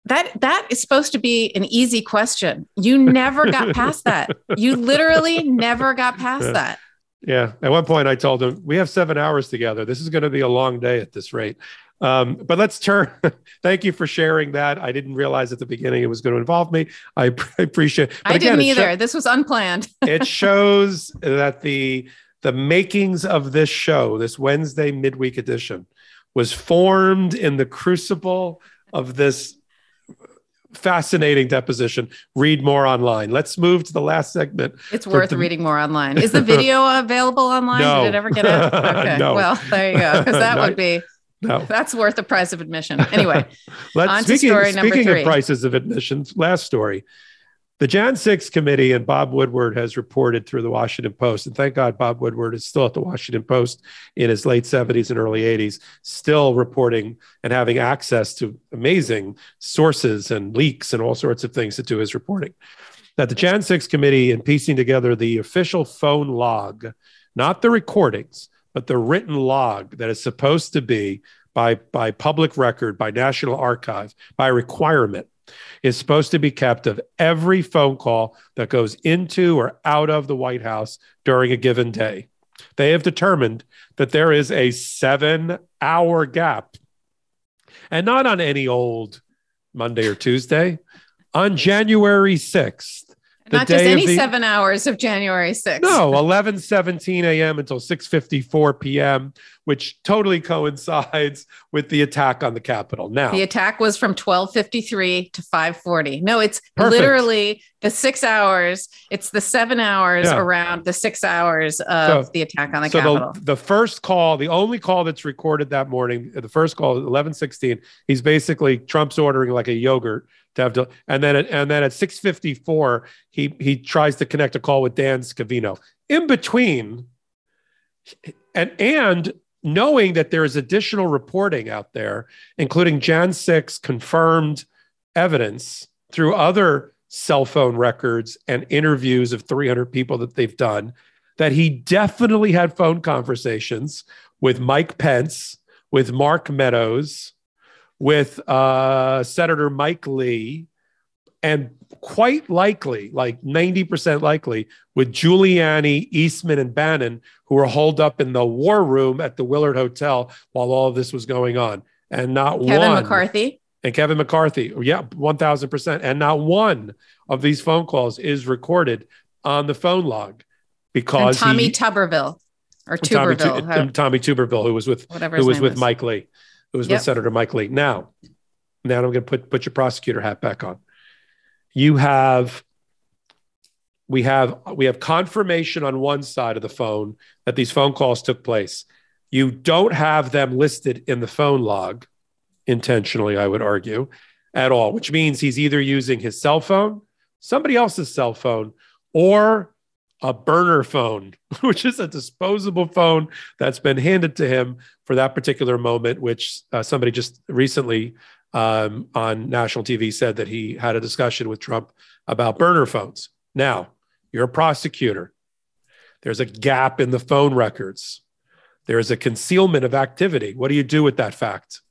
That that is supposed to be an easy question. You never got past that. You literally never got past yeah. that. Yeah. At one point i told him we have seven hours together. This is going to be a long day at this rate. Um, but let's turn. Thank you for sharing that. I didn't realize at the beginning it was going to involve me. I appreciate it i again, didn't either. This was unplanned. it shows that the the makings of this show this wednesday midweek edition was formed in the crucible of this fascinating deposition. Read more online. Let's move to the last segment. It's worth the... reading more online. Is the video available online? No. Did it ever get out? Okay. no. Well, there you go. Because that would be no. That's worth the price of admission. Anyway, Let's, on speaking, to story number speaking three. of prices of admissions, last story. The Jan 6 committee and Bob Woodward has reported through the Washington Post, and thank God Bob Woodward is still at the Washington Post in his late 70s and early 80s, still reporting and having access to amazing sources and leaks and all sorts of things to do his reporting. That the Jan 6 committee, in piecing together the official phone log, not the recordings, but the written log that is supposed to be by, by public record, by National Archive, by requirement, is supposed to be kept of every phone call that goes into or out of the White House during a given day. They have determined that there is a seven hour gap, and not on any old Monday or Tuesday, on January 6th. The Not just any the- seven hours of January 6th. no, 11 17 a.m. until 6:54 p.m., which totally coincides with the attack on the Capitol. Now, The attack was from 1253 to 540. No, it's Perfect. literally the six hours. It's the seven hours Yeah. around the six hours of So- the attack on the so Capitol. the, the first call, the only call that's recorded that morning, the first call, 11:16, he's basically Trump's ordering like a yogurt to have to, and then at, and then at 6:54, he he tries to connect a call with Dan Scavino. In between, and and knowing that there is additional reporting out there, including Jan 6 confirmed evidence through other cell phone records and interviews of 300 people that they've done, that he definitely had phone conversations with Mike Pence, with Mark Meadows, with uh, Senator Mike Lee, and quite likely, like 90% likely, with Giuliani, Eastman, and Bannon, who were holed up in the war room at the Willard Hotel while all of this was going on. And not Kevin one Kevin McCarthy. and Kevin McCarthy. Yeah, 1000%. And not one of these phone calls is recorded on the phone log And because Tommy he, Tuberville or Tommy, Tuberville, Tommy Tuberville, who was with whatever who was with. Mike Lee, who was Yep. with Senator Mike Lee. Now, now I'm going to put put your prosecutor hat back on. You have we have we have confirmation on one side of the phone that these phone calls took place. You don't have them listed in the phone log intentionally, I would argue, at all, which means he's either using his cell phone, somebody else's cell phone, or a burner phone, which is a disposable phone that's been handed to him for that particular moment, which uh, somebody just recently um, on national TV said that he had a discussion with Trump about burner phones. Now, you're a prosecutor. There's a gap in the phone records. There is a concealment of activity. What do you do with that fact?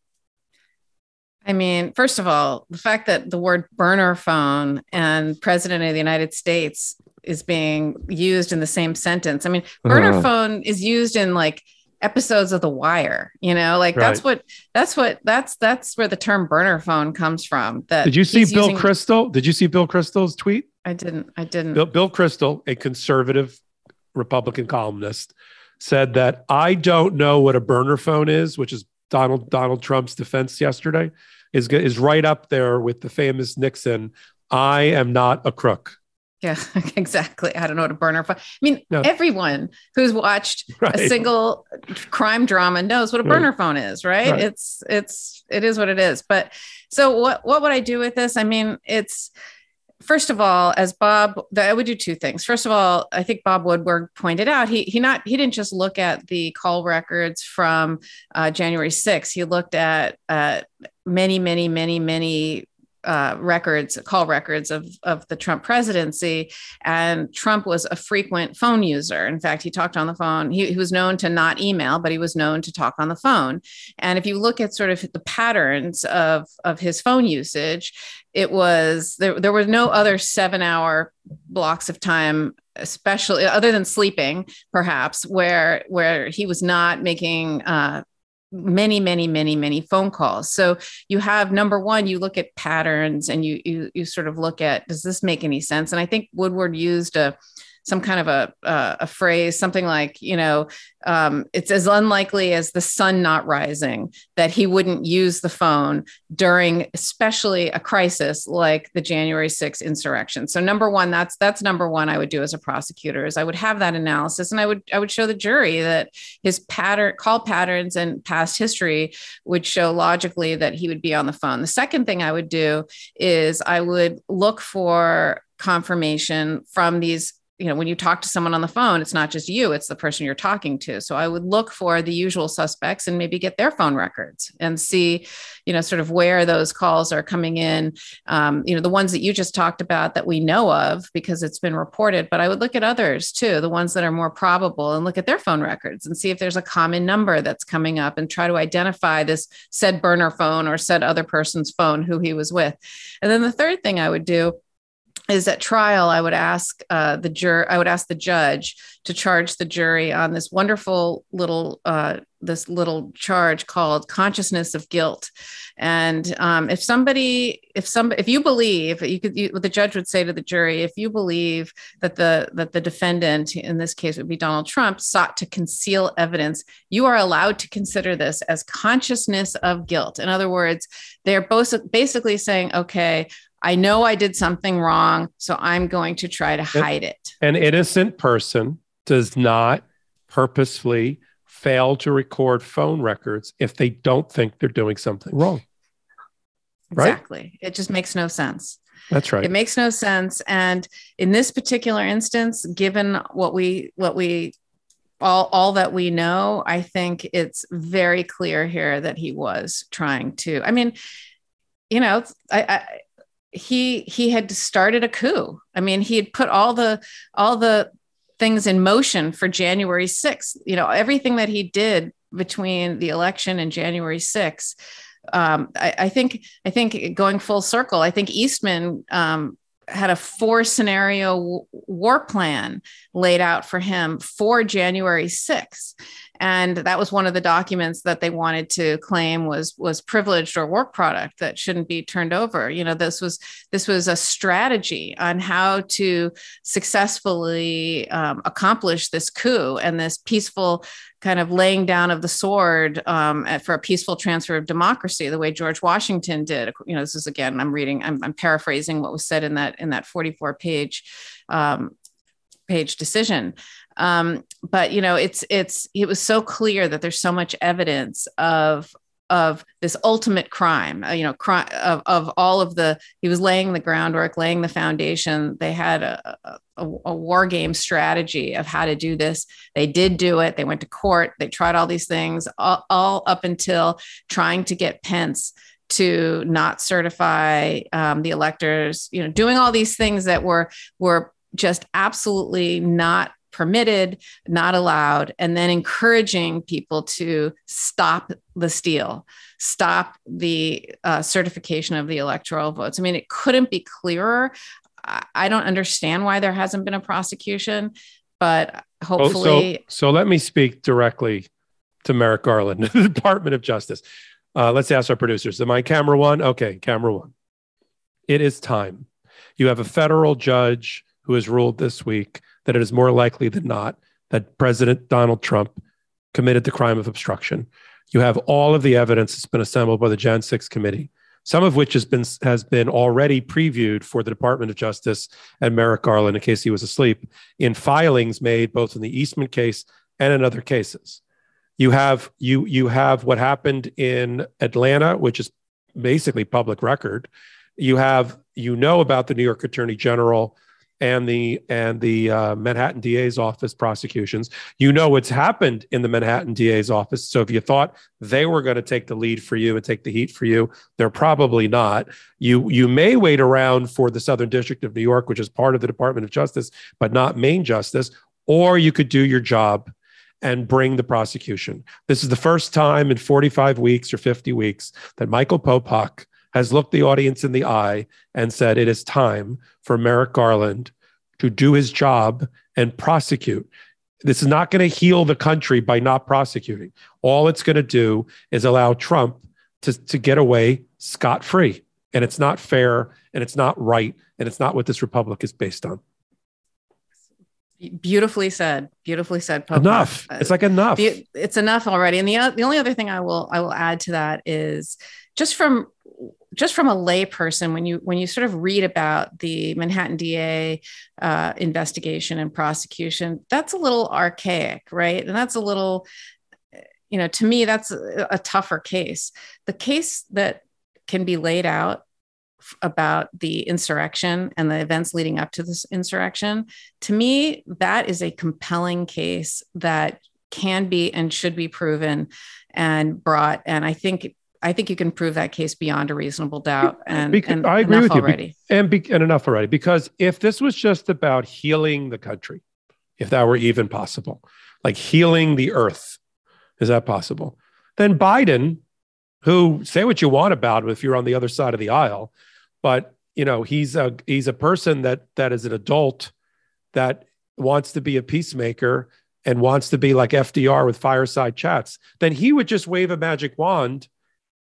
I mean, first of all, the fact that the word burner phone and president of the United States is being used in the same sentence. I mean, burner Uh. phone is used in like episodes of The Wire, you know, like that's what that's what that's that's where the term burner phone comes from. That Did you see Bill using- Kristol? Did you see Bill Kristol's tweet? I didn't. I didn't. Bill, Bill Kristol, a conservative Republican columnist, said that I don't know what a burner phone is, which is Donald Donald Trump's defense yesterday, is is right up there with the famous Nixon. I am not a crook. Yeah, exactly. I don't know what a burner phone. I mean, No. everyone who's watched Right. a single crime drama knows what a Right. burner phone is, right? Right. It's it's it is what it is. But so what what would I do with this? I mean, it's first of all, as Bob, I would do two things. First of all, I think Bob Woodward pointed out he he not he didn't just look at the call records from uh, January 6th. He looked at uh, many, many, many, many uh, records, call records of of the Trump presidency, and Trump was a frequent phone user. In fact, he talked on the phone. He, he was known to not email, but he was known to talk on the phone. And if you look at sort of the patterns of of his phone usage, it was there. There were no other seven hour blocks of time especially other than sleeping perhaps where where he was not making uh many many many many phone calls. So you have number one you look at patterns and you you you sort of look at does this make any sense? And i think woodward used a some kind of a uh, a phrase, something like you know, um, it's as unlikely as the sun not rising that he wouldn't use the phone during, especially a crisis like the January 6th insurrection. So number one, that's that's number one I would do as a prosecutor is I would have that analysis and I would I would show the jury that his pattern call patterns and past history would show logically that he would be on the phone. The second thing I would do is I would look for confirmation from these you know when you talk to someone on the phone it's not just you it's the person you're talking to. So i would look for the usual suspects and maybe get their phone records and see you know sort of where those calls are coming in. Um, you know the ones that you just talked about that we know of because it's been reported but i would look at others too the ones that are more probable and look at their phone records and see if there's a common number that's coming up and try to identify this said burner phone or said other person's phone who he was with. And then the third thing i would do is at trial i would ask uh, the jur i would ask the judge to charge the jury on this wonderful little uh, this little charge called consciousness of guilt. And um, if somebody if some if you believe you could you, the judge would say to the jury if you believe that the that the defendant in this case would be donald trump sought to conceal evidence you are allowed to consider this as consciousness of guilt. In other words they're both basically saying okay I know I did something wrong, so I'm going to try to hide it. An innocent person does not purposefully fail to record phone records if they don't think they're doing something wrong. Right? Exactly. It just makes no sense. That's right. It makes no sense. And in this particular instance, given what we what we all all that we know, I think it's very clear here that he was trying to. I mean, you know, I, I he he had started a coup. I mean, he had put all the all the things in motion for January 6th. You know, everything that he did between the election and January 6th. Um, I, I, think I think going full circle, I think Eastman um, had a four scenario war plan laid out for him for January 6th and that was one of the documents that they wanted to claim was was privileged or work product that shouldn't be turned over you know this was this was a strategy on how to successfully um, accomplish this coup and this peaceful kind of laying down of the sword um, for a peaceful transfer of democracy, the way George Washington did. You know, this is again, I'm reading, I'm, I'm paraphrasing what was said in that in that 44 page um, page decision. Um, but you know, it's it's it was so clear that there's so much evidence of of this ultimate crime uh, you know crime of, of all of the he was laying the groundwork laying the foundation. They had a, a, a, war game strategy of how to do this. They did do it. They went to court. They tried all these things all, all up until trying to get pence to not certify um, the electors you know doing all these things that were were just absolutely not permitted, not allowed, and then encouraging people to stop the steal, stop the uh, certification of the electoral votes. I mean, it couldn't be clearer. I don't understand why there hasn't been a prosecution, but hopefully. so, so let me speak directly to Merrick Garland, the Department of Justice. Uh, let's ask our producers. Am I camera one? Okay, camera one. It is time. You have a federal judge who has ruled this week that it is more likely than not that President Donald Trump committed the crime of obstruction. You have all of the evidence that's been assembled by the Jan 6 committee, some of which has been has been already previewed for the Department of Justice and Merrick Garland in case he was asleep in filings made both in the Eastman case and in other cases. You have you you have what happened in Atlanta, which is basically public record. You have you know about the New York Attorney General and the and the uh, Manhattan DA's office prosecutions. You know what's happened in the Manhattan DA's office. So if you thought they were going to take the lead for you and take the heat for you, they're probably not. You you may wait around for the Southern District of New York, which is part of the Department of Justice, but not main justice, or you could do your job and bring the prosecution. This is the first time in 45 weeks or 50 weeks that Michael Popok has looked the audience in the eye and said, It is time for Merrick Garland to do his job and prosecute. This is not going to heal the country by not prosecuting. All it's going to do is allow Trump to, to get away scot free. And it's not fair and it's not right and it's not what this republic is based on. Beautifully said. Beautifully said. Pope. Enough. It's like enough. It's enough already. And the the only other thing I will I will add to that is just from just from a lay person when you when you sort of read about the manhattan da uh, investigation and prosecution that's a little archaic right? And that's a little you know to me that's a, a tougher case. The case that can be laid out about the insurrection and the events leading up to this insurrection to me that is a compelling case that can be and should be proven and brought. And i think I think you can prove that case beyond a reasonable doubt. And, because, and I agree with you. Already. And, be, and enough already. Because if this was just about healing the country, if that were even possible, like healing the earth, is that possible? Then Biden, who say what you want about him if you're on the other side of the aisle, but you know he's a he's a person that that is an adult that wants to be a peacemaker and wants to be like FDR with fireside chats, then he would just wave a magic wand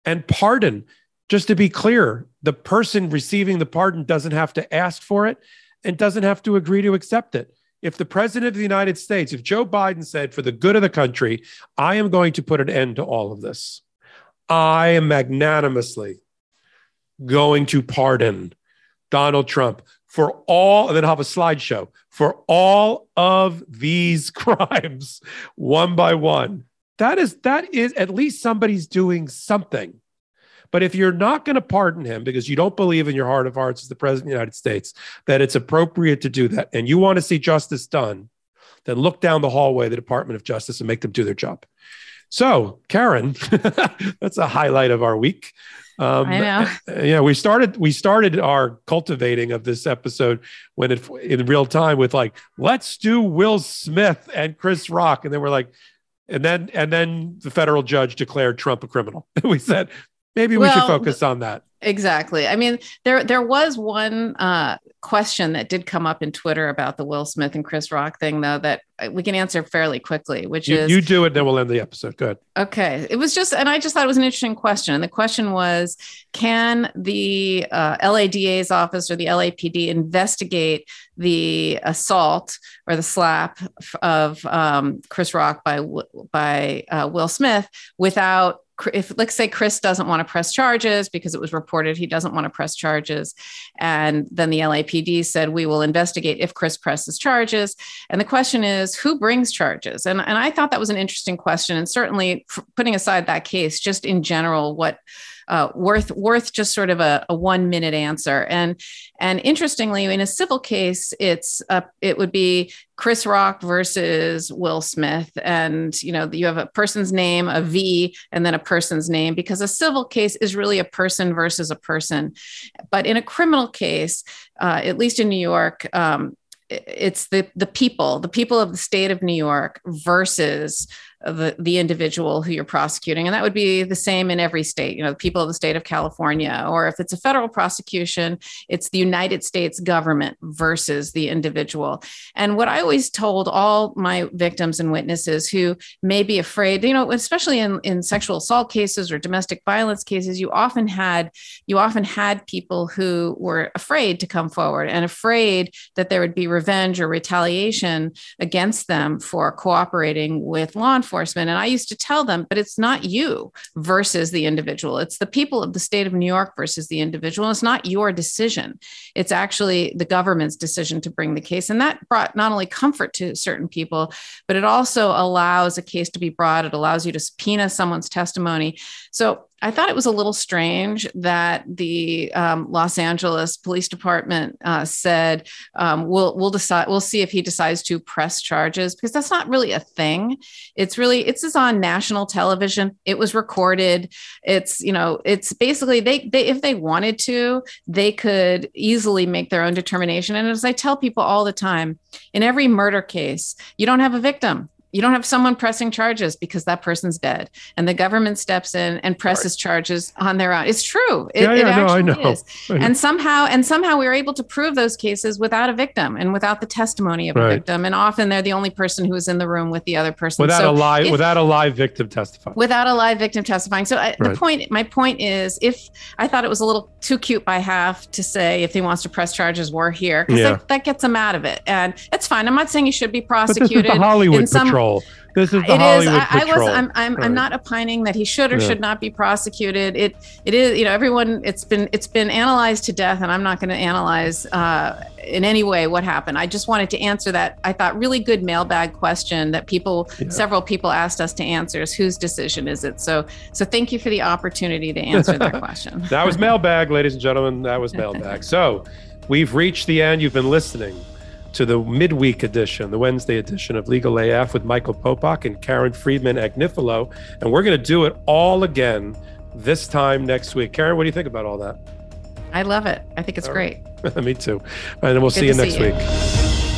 and pardon. Just to be clear, the person receiving the pardon doesn't have to ask for it and doesn't have to agree to accept it. If the president of the United States, if Joe Biden said, for the good of the country, I am going to put an end to all of this, I am magnanimously going to pardon Donald Trump for all, and then have a slideshow for all of these crimes, one by one. That is that is at least somebody's doing something. But if you're not going to pardon him because you don't believe in your heart of hearts as the president of the United States that it's appropriate to do that and you want to see justice done, then look down the hallway the Department of Justice and make them do their job. So, Karen, that's a highlight of our week. Um, I know. Yeah, we started we started our cultivating of this episode when it in real time with like, let's do Will Smith and Chris Rock, and then we're like, and then and then the federal judge declared Trump a criminal. we said maybe we should focus on that. Exactly. I mean, there there was one uh, question that did come up in Twitter about the Will Smith and Chris Rock thing, though, that we can answer fairly quickly. Which you, is you do it, then we'll end the episode. Good. Okay. It was just, and I just thought it was an interesting question. And the question was, can the uh, LADA's office or the LAPD investigate the assault or the slap of um, Chris Rock by by uh, Will Smith without if let's say Chris doesn't want to press charges because it was reported he doesn't want to press charges, and then the LAPD said we will investigate if Chris presses charges. And the question is who brings charges? And and I thought that was an interesting question. And certainly putting aside that case, just in general, what uh, worth worth just sort of a, a, one minute answer. And and interestingly, in a civil case, it's a, it would be Chris Rock versus Will Smith, and you know you have a person's name, a V, and then a person's name because a civil case is really a person versus a person. But in a criminal case, uh, at least in New York. Um, it's the the people, the people of the state of New York versus the, the individual who you're prosecuting. And that would be the same in every state, you know, the people of the state of California. Or if it's a federal prosecution, it's the United States government versus the individual. And what I always told all my victims and witnesses who may be afraid, you know, especially in, in sexual assault cases or domestic violence cases, you often had you often had people who were afraid to come forward and afraid that there would be revenge or retaliation against them for cooperating with law enforcement enforcement. And I used to tell them, but it's not you versus the individual. It's the people of the state of New York versus the individual. It's not your decision. It's actually the government's decision to bring the case. And that brought not only comfort to certain people, but it also allows a case to be brought. It allows you to subpoena someone's testimony. So I thought it was a little strange that the um, Los Angeles Police Department uh, said um, we'll we'll decide we'll see if he decides to press charges because that's not really a thing. It's really it's just on national television. It was recorded. It's you know it's basically they they if they wanted to they could easily make their own determination. And as I tell people all the time, in every murder case, you don't have a victim you don't have someone pressing charges because that person's dead. And the government steps in and presses right. charges on their own. It's true. It, yeah, yeah, it actually no, I know. is. And somehow and somehow we were able to prove those cases without a victim and without the testimony of right. a victim. And often they're the only person who is in the room with the other person. Without so a live if, without a live victim testifying. Without a live victim testifying. So uh, I, right. the point my point is if i thought it was a little too cute by half to say if he wants to press charges we're here. Because yeah. that, that, gets him out of it. And it's fine. I'm not saying he should be prosecuted but this is the hollywood some, patrol this is the it Hollywood is. I, I was. I'm. I'm, right. I'm not opining that he should or yeah. should not be prosecuted. It. It is. You know, everyone. It's been. It's been analyzed to death, and I'm not going to analyze uh, in any way what happened. I just wanted to answer that. I thought really good mailbag question that people, yeah. several people asked us to answer. Is whose decision is it? So. So thank you for the opportunity to answer that question. that was mailbag, ladies and gentlemen. That was mailbag. So, we've reached the end. You've been listening to the midweek edition, the Wednesday edition of Legal AF with Michael Popok and Karen Friedman Agnifilo. And we're going to do it all again this time next week. Karen, what do you think about all that? I love it. I think it's all great. Right. Me too. And we'll Good see you next see you. week.